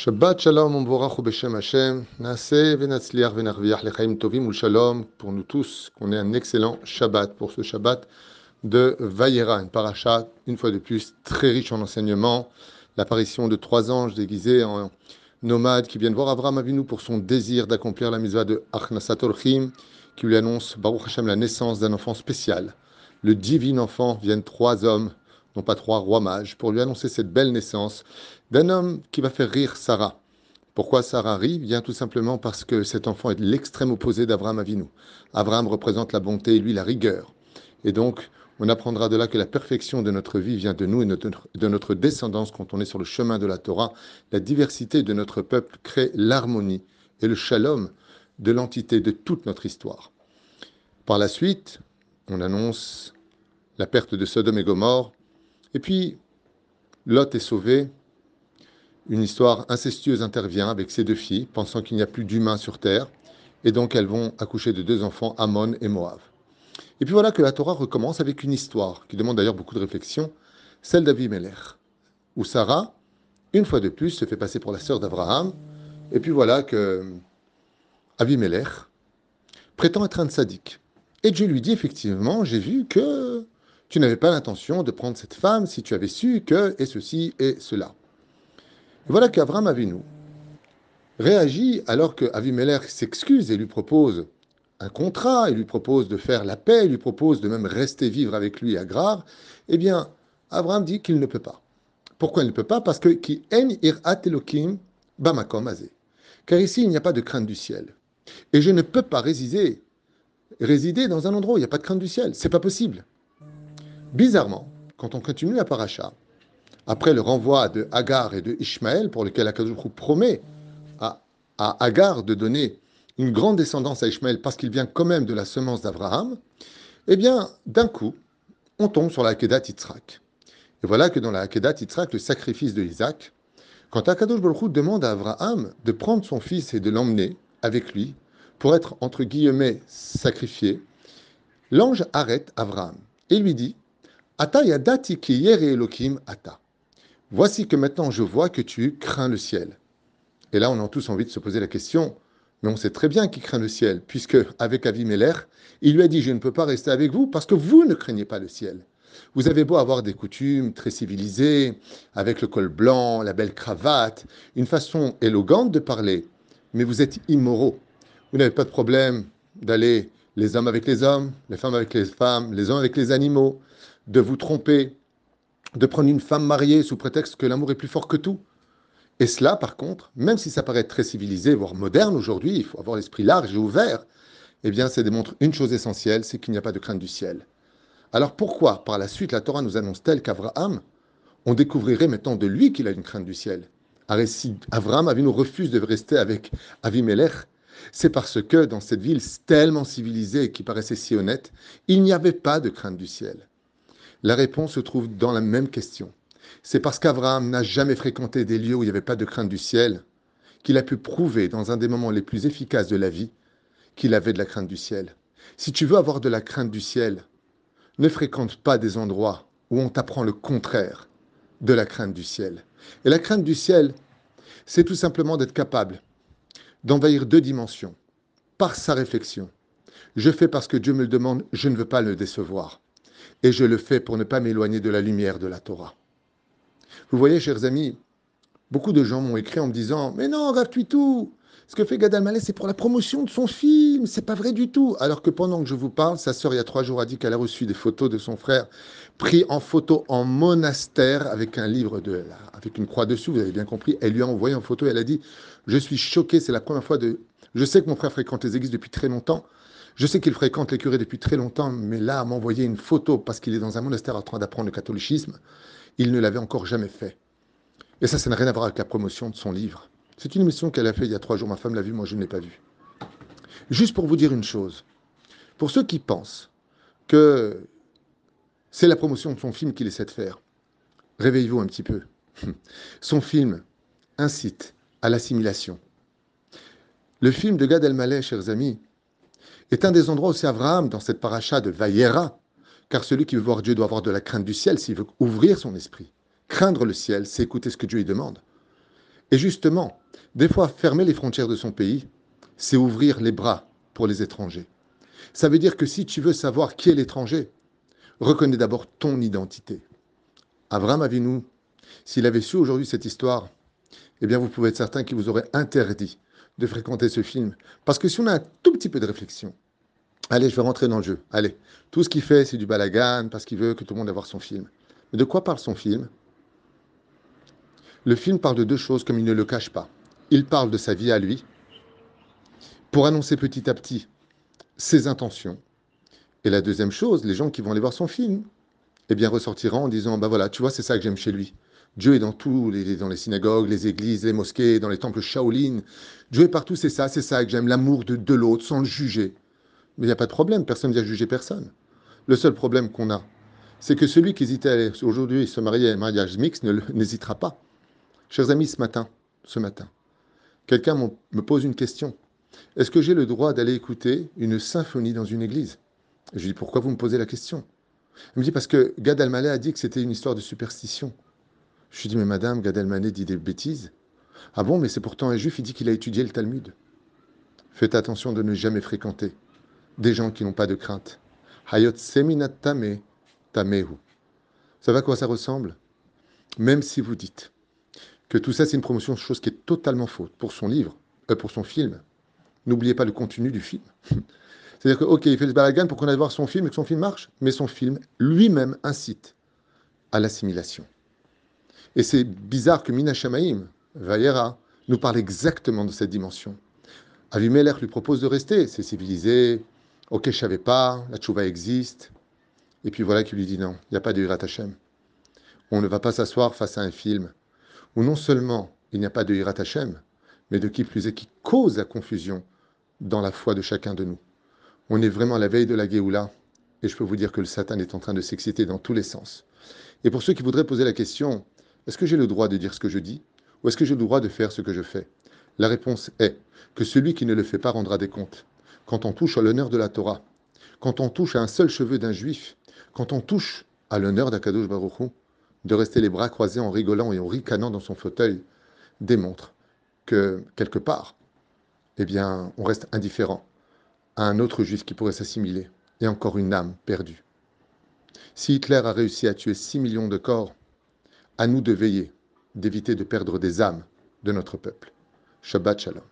Shabbat Shalom Umvorach Beshem Hashem. Naseh venatzliach venarviach lechaim tovim ul shalom pour nous tous, qu'on ait un excellent Shabbat pour ce Shabbat de Vayera, une paracha, une fois de plus, très riche en enseignements. L'apparition de trois anges déguisés en nomades qui viennent voir Abraham Avinu pour son désir d'accomplir la mitzvah de Achnasat Orchim, qui lui annonce Baruch Hashem la naissance d'un enfant spécial. Le divin enfant viennent trois hommes non pas trois rois mages, pour lui annoncer cette belle naissance d'un homme qui va faire rire Sarah. Pourquoi Sarah rit? Bien tout simplement parce que cet enfant est l'extrême opposé d'Abraham Avinu. Abraham représente la bonté et lui la rigueur. Et donc, on apprendra de là que la perfection de notre vie vient de nous et de notre descendance quand on est sur le chemin de la Torah. La diversité de notre peuple crée l'harmonie et le shalom de l'entité de toute notre histoire. Par la suite, on annonce la perte de Sodome et Gomorre, et puis, Lot est sauvé. Une histoire incestueuse intervient avec ses deux filles, pensant qu'il n'y a plus d'humains sur terre. Et donc, elles vont accoucher de deux enfants, Ammon et Moab. Et puis voilà que la Torah recommence avec une histoire qui demande d'ailleurs beaucoup de réflexion, celle d'Avimelech, où Sarah, une fois de plus, se fait passer pour la sœur d'Abraham. Et puis voilà que Avimelech prétend être un sadique. Et Dieu lui dit effectivement, j'ai vu que tu n'avais pas l'intention de prendre cette femme si tu avais su que, et ceci et cela. voilà qu'Avram Avinu réagit alors que Avimelech s'excuse et lui propose un contrat, il lui propose de faire la paix, il lui propose de même rester vivre avec lui à Grar. Eh bien, Avram dit qu'il ne peut pas. Pourquoi il ne peut pas? Parce que qui en irat elokim bamakom Car ici, il n'y a pas de crainte du ciel. Et je ne peux pas résider, résider dans un endroit où il n'y a pas de crainte du ciel. C'est pas possible. Bizarrement, quand on continue la paracha, après le renvoi de Hagar et de Ishmaël, pour lequel Akadosh promet à, à Hagar de donner une grande descendance à Ishmaël parce qu'il vient quand même de la semence d'Abraham, eh bien, d'un coup, on tombe sur la Hakedat Yitzhak. Et voilà que dans la Hakedat Yitzhak, le sacrifice de Isaac, quand Akadosh demande à Abraham de prendre son fils et de l'emmener avec lui pour être, entre guillemets, sacrifié, l'ange arrête Abraham et lui dit Ata yadati ki Elohim ata. Voici que maintenant je vois que tu crains le ciel. Et là, on a tous envie de se poser la question, mais on sait très bien qu'il craint le ciel, puisque avec Avimelech, il lui a dit Je ne peux pas rester avec vous parce que vous ne craignez pas le ciel. Vous avez beau avoir des coutumes très civilisées, avec le col blanc, la belle cravate, une façon élégante de parler, mais vous êtes immoraux. Vous n'avez pas de problème d'aller les hommes avec les hommes, les femmes avec les femmes, les hommes avec les animaux de vous tromper, de prendre une femme mariée sous prétexte que l'amour est plus fort que tout. Et cela, par contre, même si ça paraît très civilisé, voire moderne aujourd'hui, il faut avoir l'esprit large et ouvert, eh bien, ça démontre une chose essentielle, c'est qu'il n'y a pas de crainte du ciel. Alors pourquoi, par la suite, la Torah nous annonce tel qu'Abraham, on découvrirait maintenant de lui qu'il a une crainte du ciel? Abraham nous refuse de rester avec Avimelech, c'est parce que dans cette ville tellement civilisée et qui paraissait si honnête, il n'y avait pas de crainte du ciel. La réponse se trouve dans la même question. C'est parce qu'Abraham n'a jamais fréquenté des lieux où il n'y avait pas de crainte du ciel qu'il a pu prouver dans un des moments les plus efficaces de la vie qu'il avait de la crainte du ciel. Si tu veux avoir de la crainte du ciel, ne fréquente pas des endroits où on t'apprend le contraire de la crainte du ciel. Et la crainte du ciel, c'est tout simplement d'être capable d'envahir deux dimensions par sa réflexion. Je fais parce que Dieu me le demande, je ne veux pas le décevoir et je le fais pour ne pas m'éloigner de la lumière de la Torah. Vous voyez, chers amis, beaucoup de gens m'ont écrit en me disant Mais non, gratuit tout Ce que fait Gad Elmaleh, c'est pour la promotion de son film, c'est pas vrai du tout. Alors que pendant que je vous parle, sa sœur, il y a trois jours, a dit qu'elle a reçu des photos de son frère pris en photo en monastère avec un livre de, avec une croix dessus, vous avez bien compris. Elle lui a envoyé en photo elle a dit Je suis choqué, c'est la première fois de. Je sais que mon frère fréquente les églises depuis très longtemps. Je sais qu'il fréquente les curés depuis très longtemps, mais là, m'envoyer une photo parce qu'il est dans un monastère en train d'apprendre le catholicisme, il ne l'avait encore jamais fait. Et ça, ça n'a rien à voir avec la promotion de son livre. C'est une émission qu'elle a fait il y a trois jours. Ma femme l'a vu, moi je ne l'ai pas vue. Juste pour vous dire une chose. Pour ceux qui pensent que c'est la promotion de son film qu'il essaie de faire, réveillez-vous un petit peu. Son film incite à l'assimilation. Le film de Gad Elmaleh, chers amis, est un des endroits où c'est Abraham, dans cette paracha de Vayera, car celui qui veut voir Dieu doit avoir de la crainte du ciel s'il veut ouvrir son esprit. Craindre le ciel, c'est écouter ce que Dieu lui demande. Et justement, des fois, fermer les frontières de son pays, c'est ouvrir les bras pour les étrangers. Ça veut dire que si tu veux savoir qui est l'étranger, reconnais d'abord ton identité. Abraham Avinu, s'il avait su aujourd'hui cette histoire, eh bien vous pouvez être certain qu'il vous aurait interdit de fréquenter ce film. Parce que si on a un tout petit peu de réflexion, allez, je vais rentrer dans le jeu, allez, tout ce qu'il fait, c'est du balagan, parce qu'il veut que tout le monde ait voir son film. Mais de quoi parle son film? Le film parle de deux choses comme il ne le cache pas. Il parle de sa vie à lui, pour annoncer petit à petit ses intentions. Et la deuxième chose, les gens qui vont aller voir son film, eh bien ressortiront en disant, bah voilà, tu vois, c'est ça que j'aime chez lui. Dieu est dans tous dans les synagogues, les églises, les mosquées, dans les temples Shaolin. Dieu est partout, c'est ça, c'est ça que j'aime, l'amour de, l'autre, sans le juger. Mais il n'y a pas de problème, personne ne vient juger personne. Le seul problème qu'on a, c'est que celui qui hésitait aujourd'hui se marier à un mariage mixte n'hésitera pas. Chers amis, ce matin, ce matin, quelqu'un me pose une question. Est-ce que j'ai le droit d'aller écouter une symphonie dans une église? Je lui dis pourquoi vous me posez la question? Il me dit parce que Gad Elmaleh a dit que c'était une histoire de superstition. Je lui dis mais madame, Gad Elmaleh dit des bêtises. Ah bon, mais c'est pourtant un juif, il dit qu'il a étudié le Talmud. Faites attention de ne jamais fréquenter des gens qui n'ont pas de crainte. Hayot seminat tame tamehu. Vous savez à quoi ça ressemble? Même si vous dites que tout ça c'est une promotion, chose qui est totalement faute pour son livre, euh, pour son film, N'oubliez pas le contenu du film. C'est-à-dire que, ok, il fait le balagan pour qu'on aille voir son film et que son film marche, mais son film lui-même incite à l'assimilation. Et c'est bizarre que Mina Shamaim, Vayera, nous parle exactement de cette dimension. Avimelech lui propose de rester, c'est civilisé, ok, je savais pas, la tchouva existe. Et puis voilà qu'il lui dit non, il n'y a pas de Hirat Hashem. On ne va pas s'asseoir face à un film où non seulement il n'y a pas de Hirat Hashem, mais de qui plus est qui cause la confusion dans la foi de chacun de nous. On est vraiment à la veille de la Géoula, et je peux vous dire que le Satan est en train de s'exciter dans tous les sens. Et pour ceux qui voudraient poser la question, est-ce que j'ai le droit de dire ce que je dis, ou est-ce que j'ai le droit de faire ce que je fais? La réponse est que celui qui ne le fait pas rendra des comptes. Quand on touche à l'honneur de la Torah, quand on touche à un seul cheveu d'un juif, quand on touche à l'honneur d'Akadosh Baruch de rester les bras croisés en rigolant et en ricanant dans son fauteuil, démontre que quelque part, eh bien, on reste indifférent à un autre juif qui pourrait s'assimiler, et encore une âme perdue. Si Hitler a réussi à tuer 6 millions de corps, à nous de veiller, d'éviter de perdre des âmes de notre peuple. Shabbat Shalom.